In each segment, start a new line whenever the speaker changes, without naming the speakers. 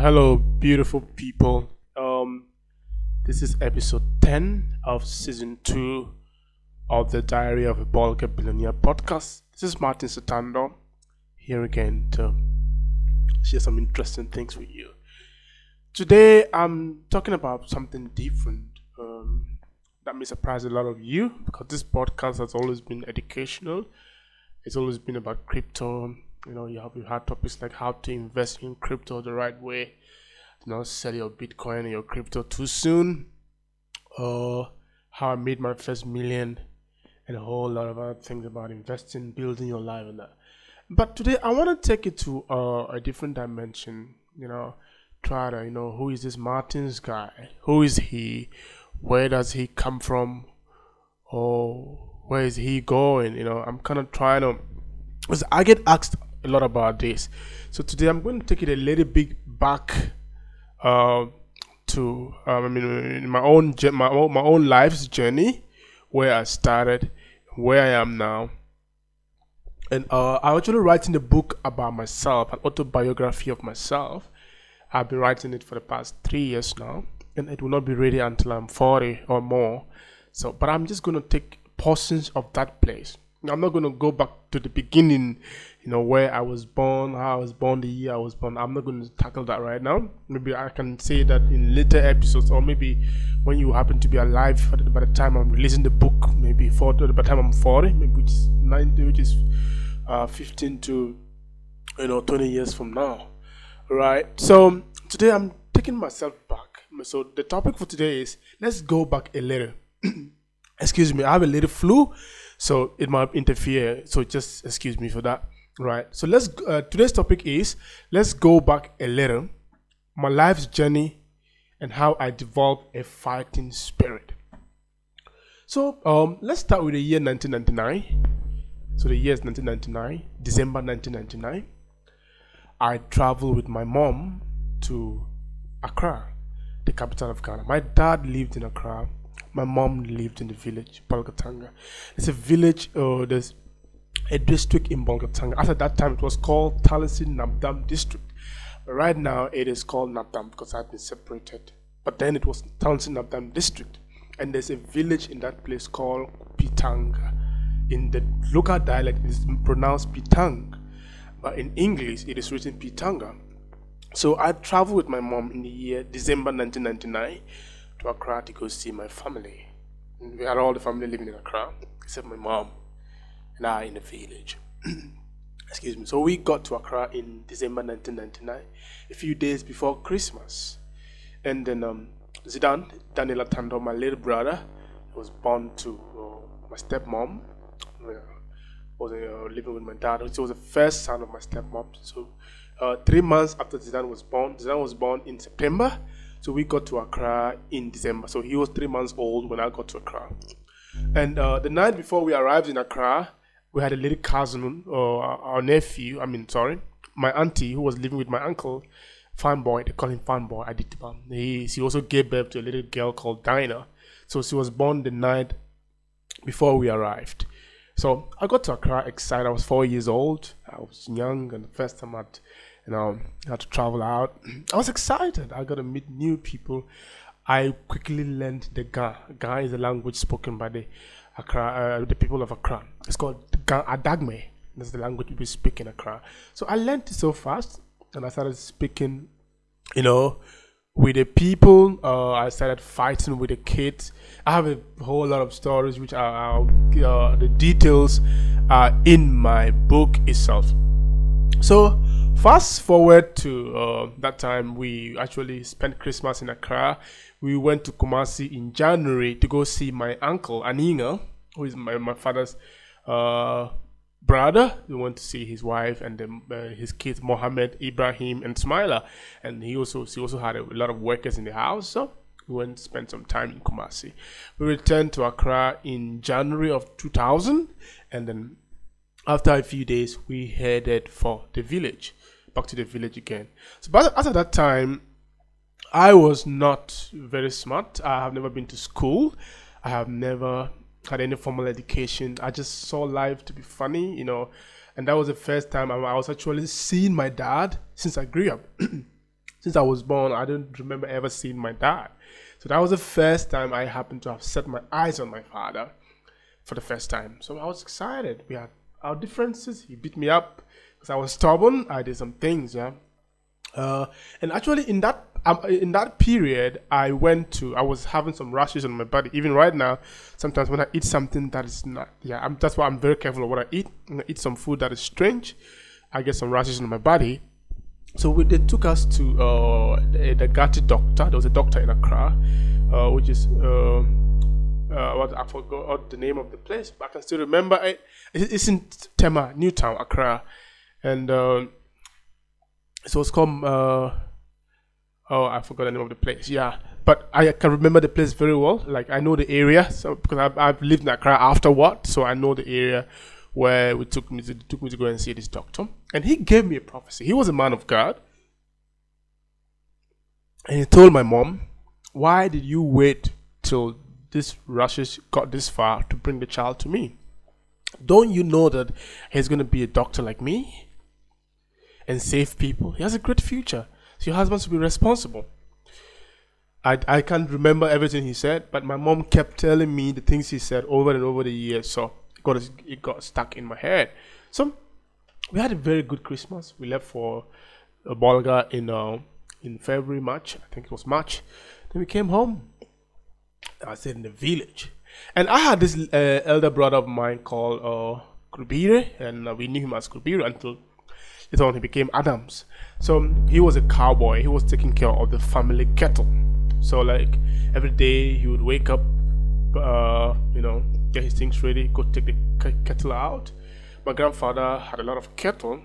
Hello, beautiful people. Um, this is episode 10 of season 2 of the Diary of a Bolga Billionaire podcast. This is Martins Atando here again to share some interesting things with you. Today, I'm talking about something different um, that may surprise a lot of you because this podcast has always been educational. It's always been about crypto. You know, you have you had topics like how to invest in crypto the right way, do not sell your Bitcoin or your crypto too soon, or how I made my first million, and a whole lot of other things about investing, building your life, and that. But today, I want to take it to uh, a different dimension. You know, try to you know who is this Martins guy? Who is he? Where does he come from? Or where is he going? You know, I'm kind of trying to. Because I get asked a lot about this, so today I'm going to take it a little bit back. Uh, to um, I mean, my own my own, my own life's journey, where I started, where I am now, and uh, I'm actually writing a book about myself, an autobiography of myself. I've been writing it for the past three years now, and it will not be ready until I'm 40 or more. So, but I'm just going to take portions of that place. I'm not going to go back to the beginning, you know, where I was born, how I was born, the year I was born. I'm not going to tackle that right now. Maybe I can say that in later episodes, or maybe when you happen to be alive by the time I'm releasing the book, maybe 40, by the time I'm 40, maybe which is 90, which is uh, 15 to, you know, 20 years from now right so today i'm taking myself back so the topic for today is let's go back a little excuse me i have a little flu so it might interfere. So just excuse me for that. Right. So let's uh, today's topic is let's go back a little my life's journey and how i developed a fighting spirit. So um let's start with the year 1999 so the year is 1999 december 1999 I traveled with my mom to Accra, the capital of Ghana. My dad lived in Accra. My mom lived in the village, Bolgatanga. It's a village, uh, there's a district in Bolgatanga. As at that time, it was called Talensi Nabdam district. Right now, it is called Nabdam because I've been separated. But then it was Talensi Nabdam district. And there's a village in that place called Pitanga. In the local dialect, it is pronounced Pitang but in English it is written Pitanga. So I traveled with my mom in the year December 1999 to Accra to go see my family. And we had all the family living in Accra except my mom and I in the village. Excuse me. So we got to Accra in December 1999, a few days before Christmas. And then um, Zidane, Daniel Atando, my little brother, was born to uh, my stepmom. Uh, was uh, living with my dad. He was the first son of my stepmom. So, uh, three months after Zidane was born, Zidane was born in September. So we got to Accra in December. So he was three months old when I got to Accra. And uh, the night before we arrived in Accra, we had a little cousin or our nephew. I mean, sorry, my auntie who was living with my uncle, Fan Boy. They call him Fan Boy. Did. He she also gave birth to a little girl called Dinah. So she was born the night before we arrived. So I got to Accra excited. I was four years old. I was young, and the first time I'd, you know, had to travel out. I was excited. I got to meet new people. I quickly learned the Ga. Ga is a language spoken by the Accra, uh, the people of Accra. It's called Ga Adagme. That's the language we speak in Accra. So I learned it so fast, and I started speaking, you know, with the people. Uh, I started fighting with the kids. I have a whole lot of stories, which are uh, the details are in my book itself. So, fast forward to uh, that time, we actually spent Christmas in Accra. We went to Kumasi in January to go see my uncle Aninga, who is my, my father's uh, brother. We went to see his wife and then, uh, his kids, Mohammed, Ibrahim, and Smiler. And he also he also had a lot of workers in the house. So we went to spend some time in Kumasi. We returned to Accra in January of 2000, and then after a few days, we headed for the village, back to the village again. So, but after that time, I was not very smart. I have never been to school. I have never had any formal education. I just saw life to be funny, you know, and that was the first time I was actually seeing my dad since I grew up. since I was born, I don't remember ever seeing my dad. So that was the first time I happened to have set my eyes on my father for the first time. So I was excited. We had our differences. He beat me up because I was stubborn. I did some things, yeah. Uh, and actually, in that um, in that period, I went to. I was having some rashes on my body. Even right now, sometimes when I eat something that is not, yeah, I'm, that's why I'm very careful of what I eat. When I eat some food that is strange, I get some rashes on my body. So we, they took us to uh, the, the Gati doctor. There was a doctor in Accra, uh, which is uh, uh, what I forgot the name of the place, but I can still remember it. It's in Tema, Newtown, Accra, and uh, it was called. Uh, oh, I forgot the name of the place. Yeah, but I can remember the place very well. Like I know the area, so because I've, I've lived in Accra afterward, so I know the area where we took me to took me to go and see this doctor, and he gave me a prophecy. He was a man of God, and he told my mom, "Why did you wait till this rushes got this far to bring the child to me? Don't you know that he's going to be a doctor like me and save people? He has a great future. So your husband should be responsible." I, I can't remember everything he said, but my mom kept telling me the things he said over and over the years. So got it got stuck in my head. So we had a very good Christmas. We left for uh, Bolga in uh, in February, March. I think it was March. Then we came home. I said in the village, and I had this uh, elder brother of mine called uh, Krubire, and uh, we knew him as Krubire until later on he became Adams. So he was a cowboy. He was taking care of the family cattle. So like every day he would wake up, uh, you know, get his things ready, go take the kettle out. My grandfather had a lot of cattle.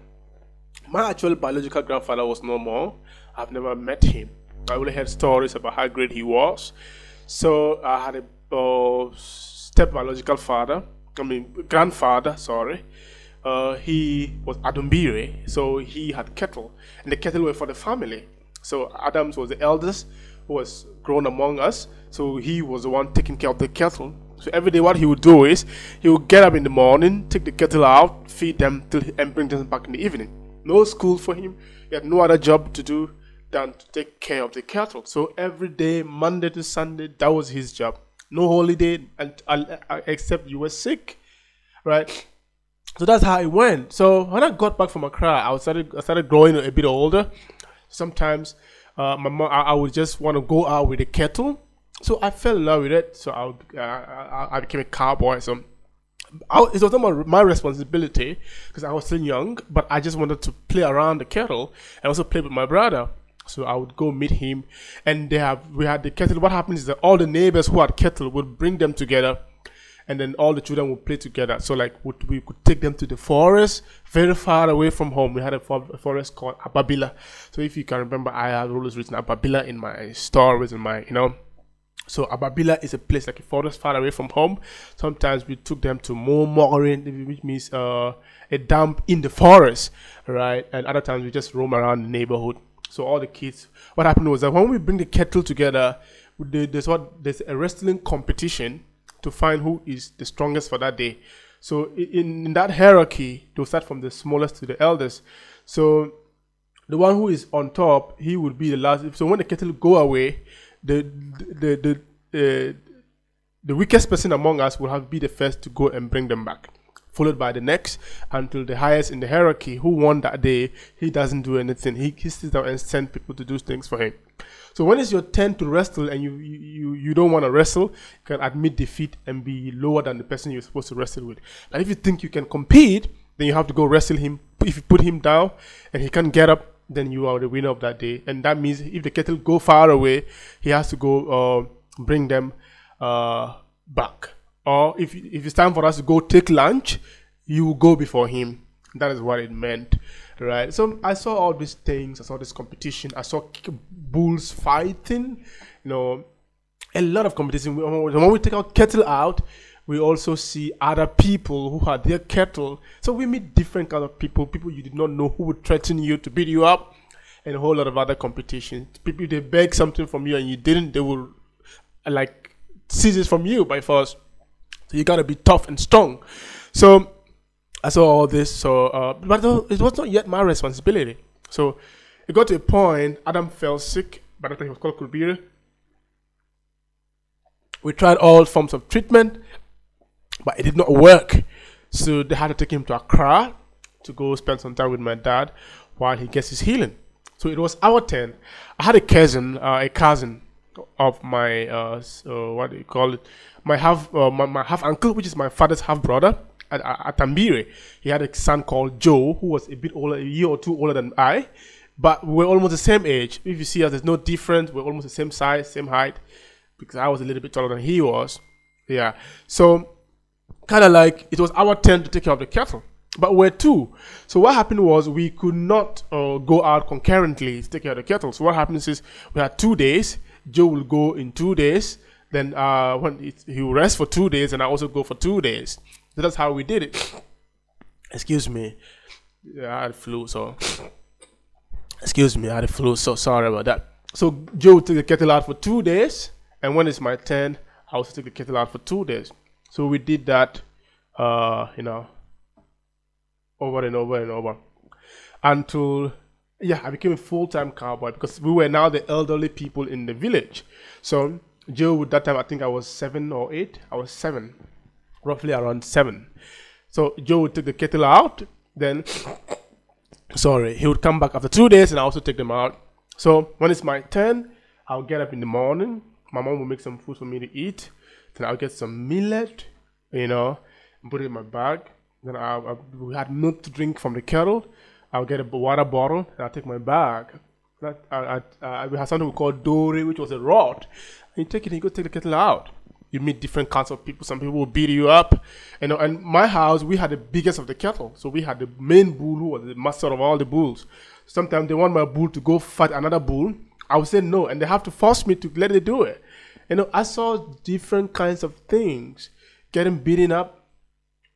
My actual biological grandfather was no more. I've never met him. I only heard stories about how great he was. So I had a uh, step biological father, I mean grandfather, sorry. Uh, he was Adumbire, so he had cattle, and the cattle were for the family. So Adams was the eldest, who was grown among us. So he was the one taking care of the cattle. So every day, what he would do is he would get up in the morning, take the cattle out, feed them, till, and bring them back in the evening. No school for him. He had no other job to do than to take care of the cattle. So every day, Monday to Sunday, that was his job. No holiday, and, uh, except you were sick, right? So that's how it went. So when I got back from Accra, I started I started growing a bit older. Sometimes uh, my mom, I, I would just want to go out with the cattle. so I fell in love with it. So I, uh, I, I became a cowboy. So I, it was not my responsibility because I was still young, but I just wanted to play around the kettle and also play with my brother. So I would go meet him, and they have we had the kettle. What happens is that all the neighbors who had kettle would bring them together, and then all the children would play together. So like we could take them to the forest, very far away from home. We had a, forest called Ababila. So if you can remember, I have always written Ababila in my stories in my you know so Ababila is a place like a forest far away from home. Sometimes we took them to Momorin, which means uh, a dump in the forest, right? And other times we just roam around the neighborhood. So all the kids, what happened was that when we bring the kettle together, there's what there's a wrestling competition to find who is the strongest for that day. So in, in that hierarchy, they'll start from the smallest to the eldest. So the one who is on top, he would be the last. So when the kettle go away, the the the uh, the weakest person among us will have be the first to go and bring them back followed by the next until the highest in the hierarchy who won that day. He doesn't do anything. He, he sits down and sends people to do things for him. So when it's your turn to wrestle and you you, you don't want to wrestle you can admit defeat and be lower than the person you're supposed to wrestle with. But if you think you can compete then you have to go wrestle him. If you put him down and he can't get up then you are the winner of that day. And that means if the kettle go far away, he has to go uh, bring them uh, back. Or if if it's time for us to go take lunch, you will go before him. That is what it meant, right? So I saw all these things. I saw this competition. I saw bulls fighting. You know, a lot of competition. When we take our kettle out, we also see other people who had their cattle. So we meet different kind of people, people you did not know who would threaten you to beat you up, and a whole lot of other competition. People they beg something from you and you didn't, they will like seize it from you by force. So you gotta be tough and strong. So I saw all this. So, uh, but it was not yet my responsibility. So it got to a point, Adam fell sick. By the time he was called Kulbiri. We tried all forms of treatment, but it did not work. So they had to take him to Accra to go spend some time with my dad while he gets his healing. So it was our turn. I had a cousin, uh, a cousin of my, uh, so what do you call it? My half, uh, my, my half uncle, which is my father's half brother at, at Tambire. He had a son called Joe, who was a bit older, a year or two older than I, but we we're almost the same age. If you see us, there's no difference. We're almost the same size, same height, because I was a little bit taller than he was. Yeah. So, kind of like it was our turn to take care of the cattle but we're two. So what happened was we could not uh, go out concurrently to take care of the cattle. So what happens is we had two days. Joe will go in two days. Then uh, when it, he will rest for two days, and I also go for two days. So that's how we did it. Excuse me. Yeah, I had flu, so excuse me, I had flu, so sorry about that. So Joe took the kettle out for two days, and when it's my turn, I also took the kettle out for two days. So we did that, uh, you know, over and over and over until yeah, I became a full time cowboy because we were now the elderly people in the village. So Joe, at that time, I think I was seven or eight. I was seven, roughly around seven. So Joe would take the kettle out, then sorry, he would come back after two days, and I also take them out. So when it's my turn, I'll get up in the morning. My mom will make some food for me to eat. Then I'll get some millet, you know, and put it in my bag. Then I, I we had milk to drink from the kettle. I'll get a water bottle and I'll take my bag. That, I, I, we had something we called dore, which was a rod. And you take it and you go take the kettle out. You meet different kinds of people. Some people will beat you up. And my house, we had the biggest of the kettle. So we had the main bull who was the master of all the bulls. Sometimes they want my bull to go fight another bull. I would say no, and they have to force me to let it do it. You know, I saw different kinds of things. Getting beaten up,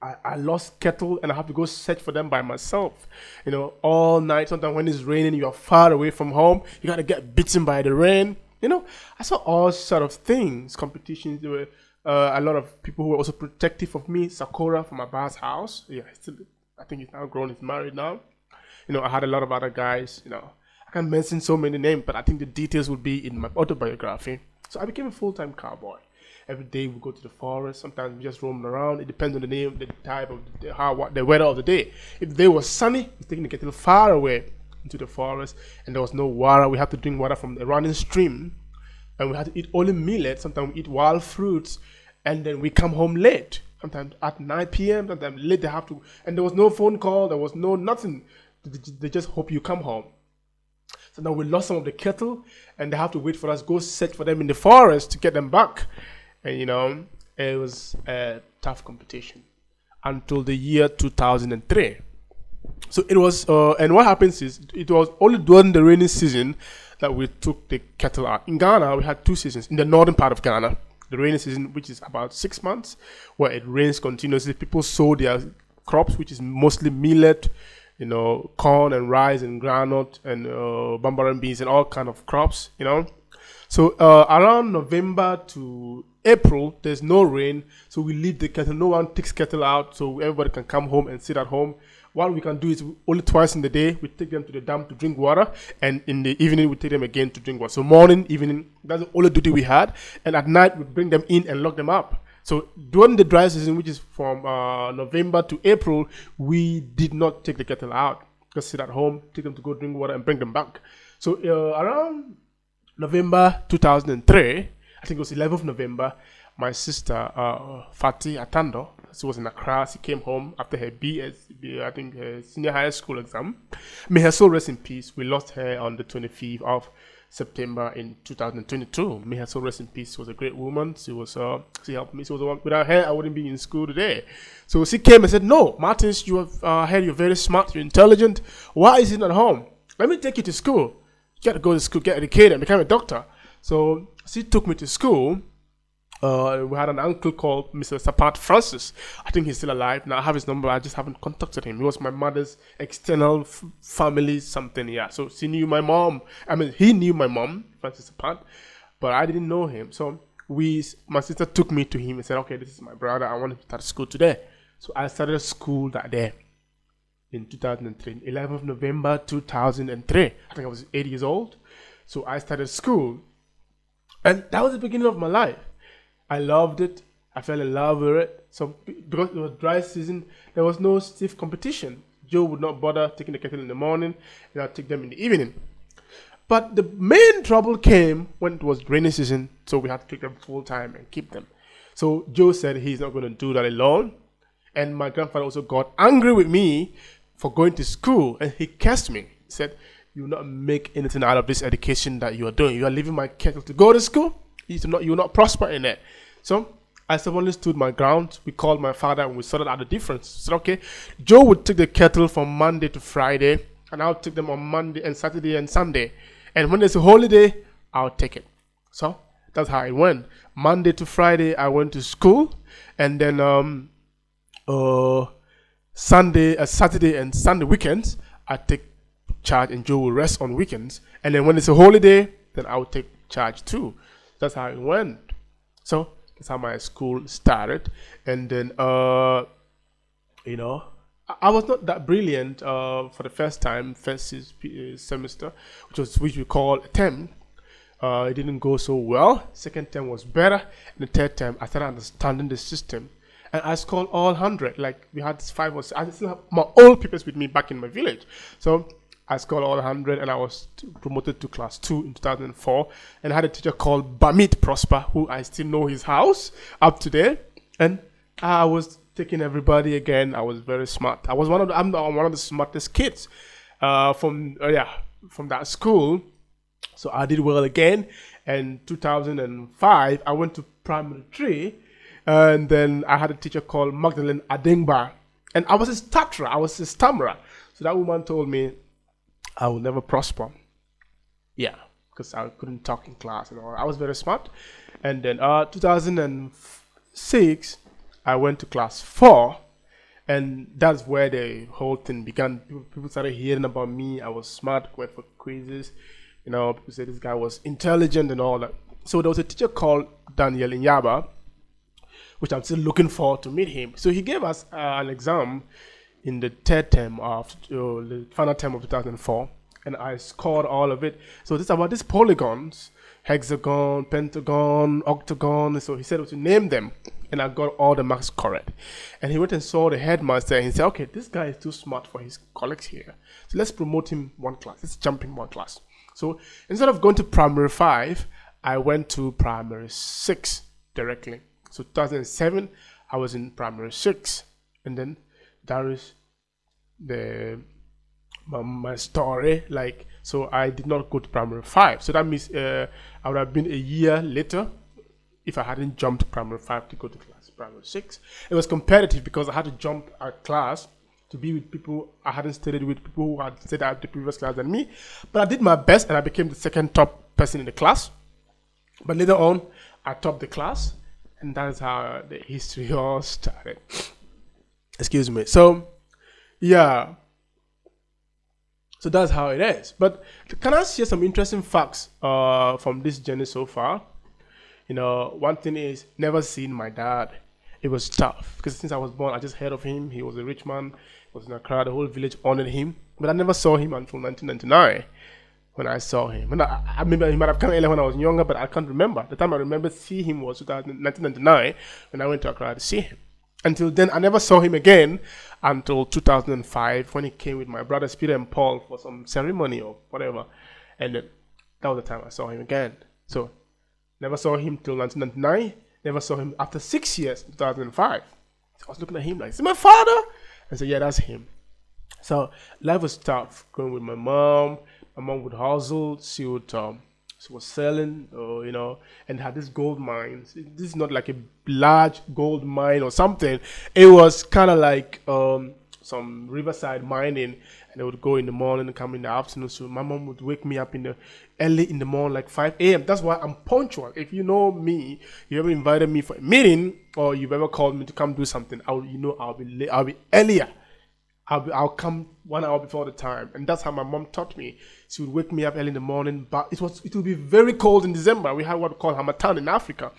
I, I lost kettle and I have to go search for them by myself. You know, all night. Sometimes when it's raining, you are far away from home. You gotta get bitten by the rain. You know, I saw all sort of things. Competitions. There were uh, a lot of people who were also protective of me. Sakura from my boss' house. Yeah, still, I think he's now grown. He's married now. You know, I had a lot of other guys. You know, I can't mention so many names, but I think the details would be in my autobiography. So I became a full-time cowboy. Every day we go to the forest. Sometimes we just roam around. It depends on the name, the type of the, how what the weather of the day. If the day was sunny, we're taking the kettle far away into the forest, and there was no water. We had to drink water from the running stream, and we had to eat only millet. Sometimes we eat wild fruits, and then we come home late. Sometimes at 9 p.m. Sometimes late. They have to, and there was no phone call. There was no nothing. They just hope you come home. So now we lost some of the cattle, and they have to wait for us go search for them in the forest to get them back and you know it was a tough competition until the year 2003 so it was uh, and what happens is it was only during the rainy season that we took the cattle out. In ghana we had two seasons in the northern part of ghana the rainy season which is about six months where it rains continuously. People sow their crops which is mostly millet you know corn and rice and groundnut and uh, bambara beans and all kind of crops you know so uh, around november to April, there's no rain, so we leave the kettle. No one takes kettle out, so everybody can come home and sit at home. What we can do is only twice in the day we take them to the dam to drink water, and in the evening we take them again to drink water. So morning, evening, that's all the only duty we had, and at night we bring them in and lock them up. So during the dry season, which is from uh, November to April, we did not take the kettle out. Just sit at home, take them to go drink water, and bring them back. So uh, around November 2003, I think it was 11th November, my sister, uh, Fatih Atando, she was in Accra. She came home after her BS, I think her senior high school exam. May her soul rest in peace. We lost her on the 25th of September in 2022. May her soul rest in peace. She was a great woman. She was, uh, she helped me. She was the one, without her, I wouldn't be in school today. So she came and said, No, Martins, you have uh, heard you're very smart, you're intelligent. Why is it at home? Let me take you to school. You got to go to school, get educated, and become a doctor. So she took me to school. Uh, we had an uncle called Mr. Sapat Francis. I think he's still alive. Now I have his number. I just haven't contacted him. He was my mother's external f- family something. Yeah. So she knew my mom. I mean, he knew my mom, Francis Sapat, but I didn't know him. So we, my sister took me to him and said, "Okay, this is my brother. I want him to start school today." So I started school that day. In 2003, 11th of November 2003. I think I was eight years old. So I started school. And that was the beginning of my life. I loved it. I fell in love with it. So because it was dry season, there was no stiff competition. Joe would not bother taking the kettle in the morning, and I'd take them in the evening. But the main trouble came when it was rainy season, so we had to take them full time and keep them. So Joe said he's not going to do that alone. And my grandfather also got angry with me for going to school and he cursed me. He said, You will not make anything out of this education that you are doing. You are leaving my kettle to go to school. You will not, you will not prosper in it. So I stubbornly stood my ground. We called my father and we sorted out the difference. said, okay, Joe would take the kettle from Monday to Friday, and I'll take them on Monday and Saturday and Sunday. And when there's a holiday, I'll take it. So that's how it went. Monday to Friday, I went to school, and then um, uh, Sunday, uh, Saturday, and Sunday weekends, I take charge, and Joe will rest on weekends. And then when it's a holiday, then I'll take charge too. That's how it went. So that's how my school started. And then, uh, you know, I, I was not that brilliant uh, for the first time, first uh, semester, which was which we call term. Uh, it didn't go so well. Second term was better. And the third term, I started understanding the system. And I scored all 100. Like, we had five or six. I still have my old papers with me back in my village. So I scored all 100 and I was promoted to class 2 in 2004. And I had a teacher called Bamit Prosper, who I still know his house up to date. And I was taking everybody again. I was very smart. I was one of the, I'm one of the smartest kids uh, from, uh, yeah, from that school. So I did well again. And 2005, I went to primary 3. And then I had a teacher called Magdalene Adengba. And I was a stutterer. I was a stammerer. So that woman told me, I will never prosper. Yeah, because I couldn't talk in class and all. I was very smart. And then uh, 2006, I went to class four, and that's where the whole thing began. People started hearing about me. I was smart, went for quizzes. You know, people said this guy was intelligent and all that. So there was a teacher called Daniel Inyaba, which I'm still looking forward to meet him. So he gave us uh, an exam in the third term of uh, the final term of 2004, and I scored all of it. So this about these polygons, hexagon, pentagon, octagon. So he said to name them, and I got all the marks correct. And he went and saw the headmaster, and he said, "Okay, this guy is too smart for his colleagues here. So let's promote him one class. Let's jump him one class." So instead of going to primary five, I went to primary six directly. So 2007, I was in primary six, and then that is the my, my, story. Like so, I did not go to primary five. So that means uh, I would have been a year later if I hadn't jumped primary five to go to class primary six. It was competitive because I had to jump a class to be with people I hadn't studied with, people who had stayed at the previous class than me. But I did my best and I became the second top person in the class. But later on, I topped the class, and that is how the history all started. Excuse me. So yeah. So that's how it is. But can I share some interesting facts uh, from this journey so far? You know, one thing is never seen my dad. It was tough because since I was born, I just heard of him. He was a rich man. Was in Accra. The whole village honored him. But I never saw him until 1999 when I saw him. And I, I remember he might have come earlier when I was younger, but I can't remember. The time I remember seeing him was 1999 when I went to Accra to see him. Until then, I never saw him again until 2005 when he came with my brothers Peter and Paul for some ceremony or whatever. And then that was the time I saw him again. So, never saw him till 1999. Never saw him after six years, 2005. So I was looking at him like, is my father? I said, yeah, that's him. So life was tough going with my mom. My mom would hustle. She would um, she was selling, uh, you know, and had this gold mine. This is not like a large gold mine or something. It was kind of like um, some riverside mining, and they would go in the morning and come in the afternoon. So my mom would wake me up in the early in the morning, like 5 a.m. That's why I'm punctual. If you know me, you ever invited me for a meeting, or you've ever called me to come do something, I'll you know I'll be late, I'll be earlier. I'll, I'll come one hour before the time, and that's how my mom taught me. She would wake me up early in the morning, but it was it would be very cold in December. We had what we call Harmattan in Africa,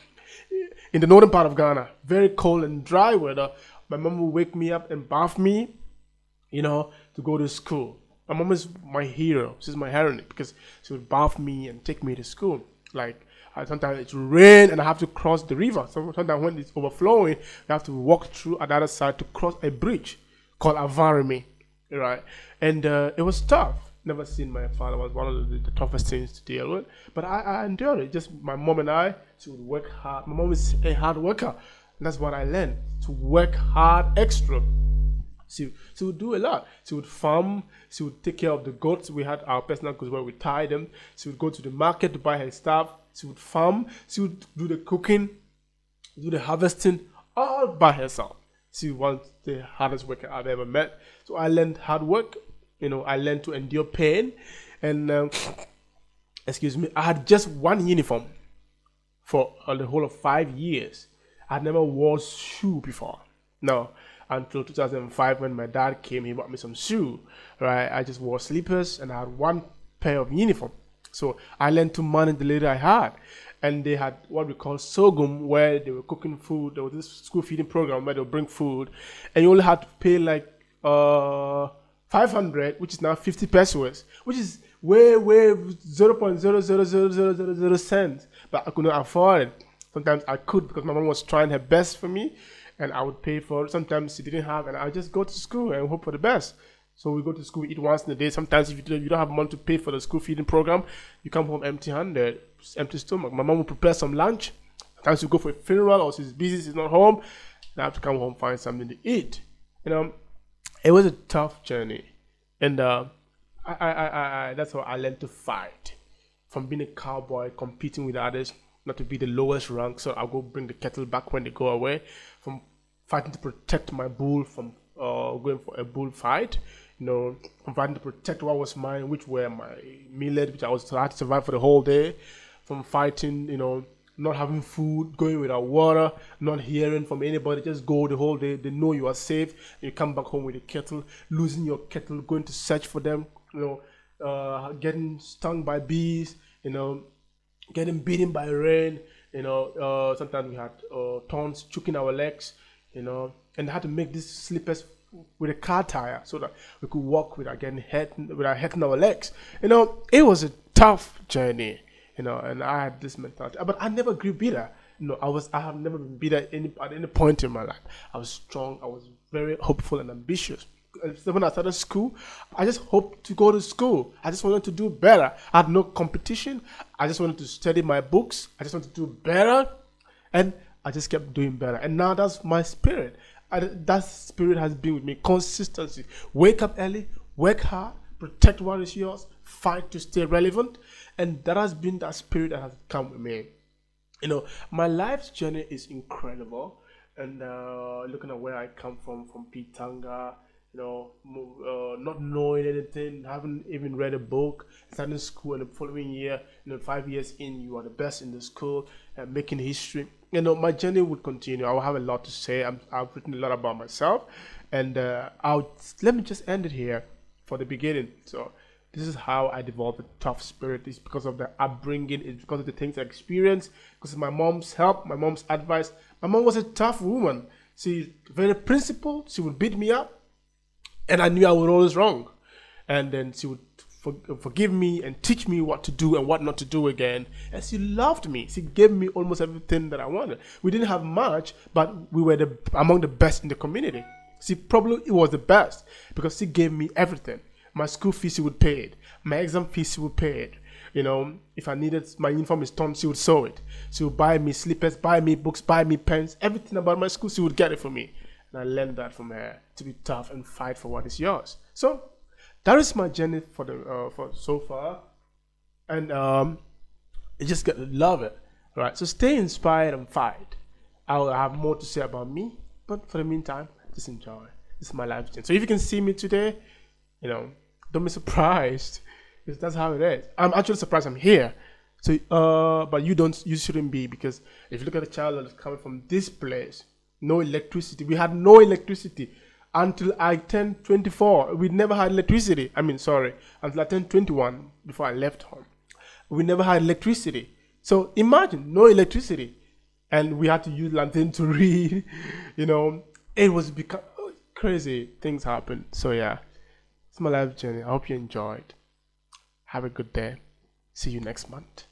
in the northern part of Ghana. Very cold and dry weather. My mom would wake me up and bath me, you know, to go to school. My mom is my hero. She's my heroine because she would bath me and take me to school. Like sometimes it's rain and I have to cross the river. Sometimes when it's overflowing, you have to walk through at the other side to cross a bridge called Avarimi, right? And uh, it was tough. Never seen my father was one of the, the toughest things to deal with, but I, I endured it. Just my mom and I, she would work hard. My mom is a hard worker, and that's what I learned to work hard extra. She, she would do a lot. She would farm. She would take care of the goats. We had our personal goats where we tie them. She would go to the market to buy her stuff. She would farm. She would do the cooking, do the harvesting, all by herself. She was the hardest worker I've ever met. So I learned hard work. You know, I learned to endure pain. And, um, excuse me, I had just one uniform for uh, the whole of five years. I never wore shoe before. No, until 2005 when my dad came, he bought me some shoe. Right, I just wore slippers and I had one pair of uniform. So I learned to manage the little I had. And they had what we call sorghum, where they were cooking food. There was this school feeding program where they would bring food, and you only had to pay like uh 500, which is now 50 pesewas, which is way, way 0.0000000 cents. But I could not afford it. Sometimes I could because my mom was trying her best for me, and I would pay for it. Sometimes she didn't have, and I just go to school and hope for the best. So we go to school, eat once in a day. Sometimes if you don't, you don't have money to pay for the school feeding program, you come home empty-handed, empty stomach. My mom will prepare some lunch. Sometimes you go for a funeral or she's busy, she's not home. I have to come home find something to eat. You know, it was a tough journey, and uh, I, I, I, I, that's how I learned to fight. From being a cowboy, competing with others, not to be the lowest rank, so I'll go bring the kettle back when they go away. From fighting to protect my bull from uh, going for a bull fight, you know, from fighting to protect what was mine, which were my millet, which I was had to survive for the whole day. From fighting, you know, not having food, going without water, not hearing from anybody, just go the whole day. They know you are safe. You come back home with a kettle, losing your kettle, going to search for them, you know, uh, getting stung by bees, you know, getting beaten by rain. You know, uh, sometimes we had uh, thorns choking our legs. You know, and had to make these slippers with a car tire so that we could walk without getting hurt, without hurting our legs. You know, it was a tough journey. You know, and I had this mentality, but I never grew bitter. You know, I was I have never been bitter any, at any point in my life. I was strong. I was very hopeful and ambitious So when I started school, I just hoped to go to school. I just wanted to do better. I had no competition. I just wanted to study my books. I just wanted to do better. And I just kept doing better. And now that's my spirit. I, that spirit has been with me. Consistency. Wake up early, work hard, protect what is yours, fight to stay relevant. And that has been that spirit that has come with me. You know, my life's journey is incredible. And uh, looking at where I come from, from Pitanga, you know, uh, not knowing anything, haven't even read a book, starting school, and the following year, you know, five years in, you are the best in the school, and making history. You know, my journey would continue. I will have a lot to say. i have written a lot about myself, and uh, I'll let me just end it here for the beginning. So, this is how I developed a tough spirit. It's because of the upbringing. It's because of the things I experienced. Because of my mom's help, my mom's advice. My mom was a tough woman. She's very principled. She would beat me up and I knew I was always wrong. And then she would for, forgive me and teach me what to do and what not to do again. And she loved me. She gave me almost everything that I wanted. We didn't have much, but we were the, among the best in the community. She probably it was the best because she gave me everything. My school fees, she would pay it. My exam fees, she would pay it. You know, if I needed my uniform is torn, she would sew it. She would buy me slippers, buy me books, buy me pens, everything about my school, she would get it for me. And I learned that from her to be tough and fight for what is yours. So that is my journey for the uh, for so far, and um, you just got to love it. All right. So stay inspired and fight. I'll have more to say about me, but for the meantime, just enjoy. This is my life journey. So if you can see me today, you know, don't be surprised because that's how it is. I'm actually surprised I'm here. So, uh, but you don't, you shouldn't be because if you look at the child that is coming from this place, no electricity. We had no electricity until I turned 24. We never had electricity. I mean, sorry, until I turned 21 before I left home. We never had electricity. So imagine no electricity, and we had to use lantern to read. You know, it was because crazy things happen. So yeah, it's my life journey. I hope you enjoyed. Have a good day. See you next month.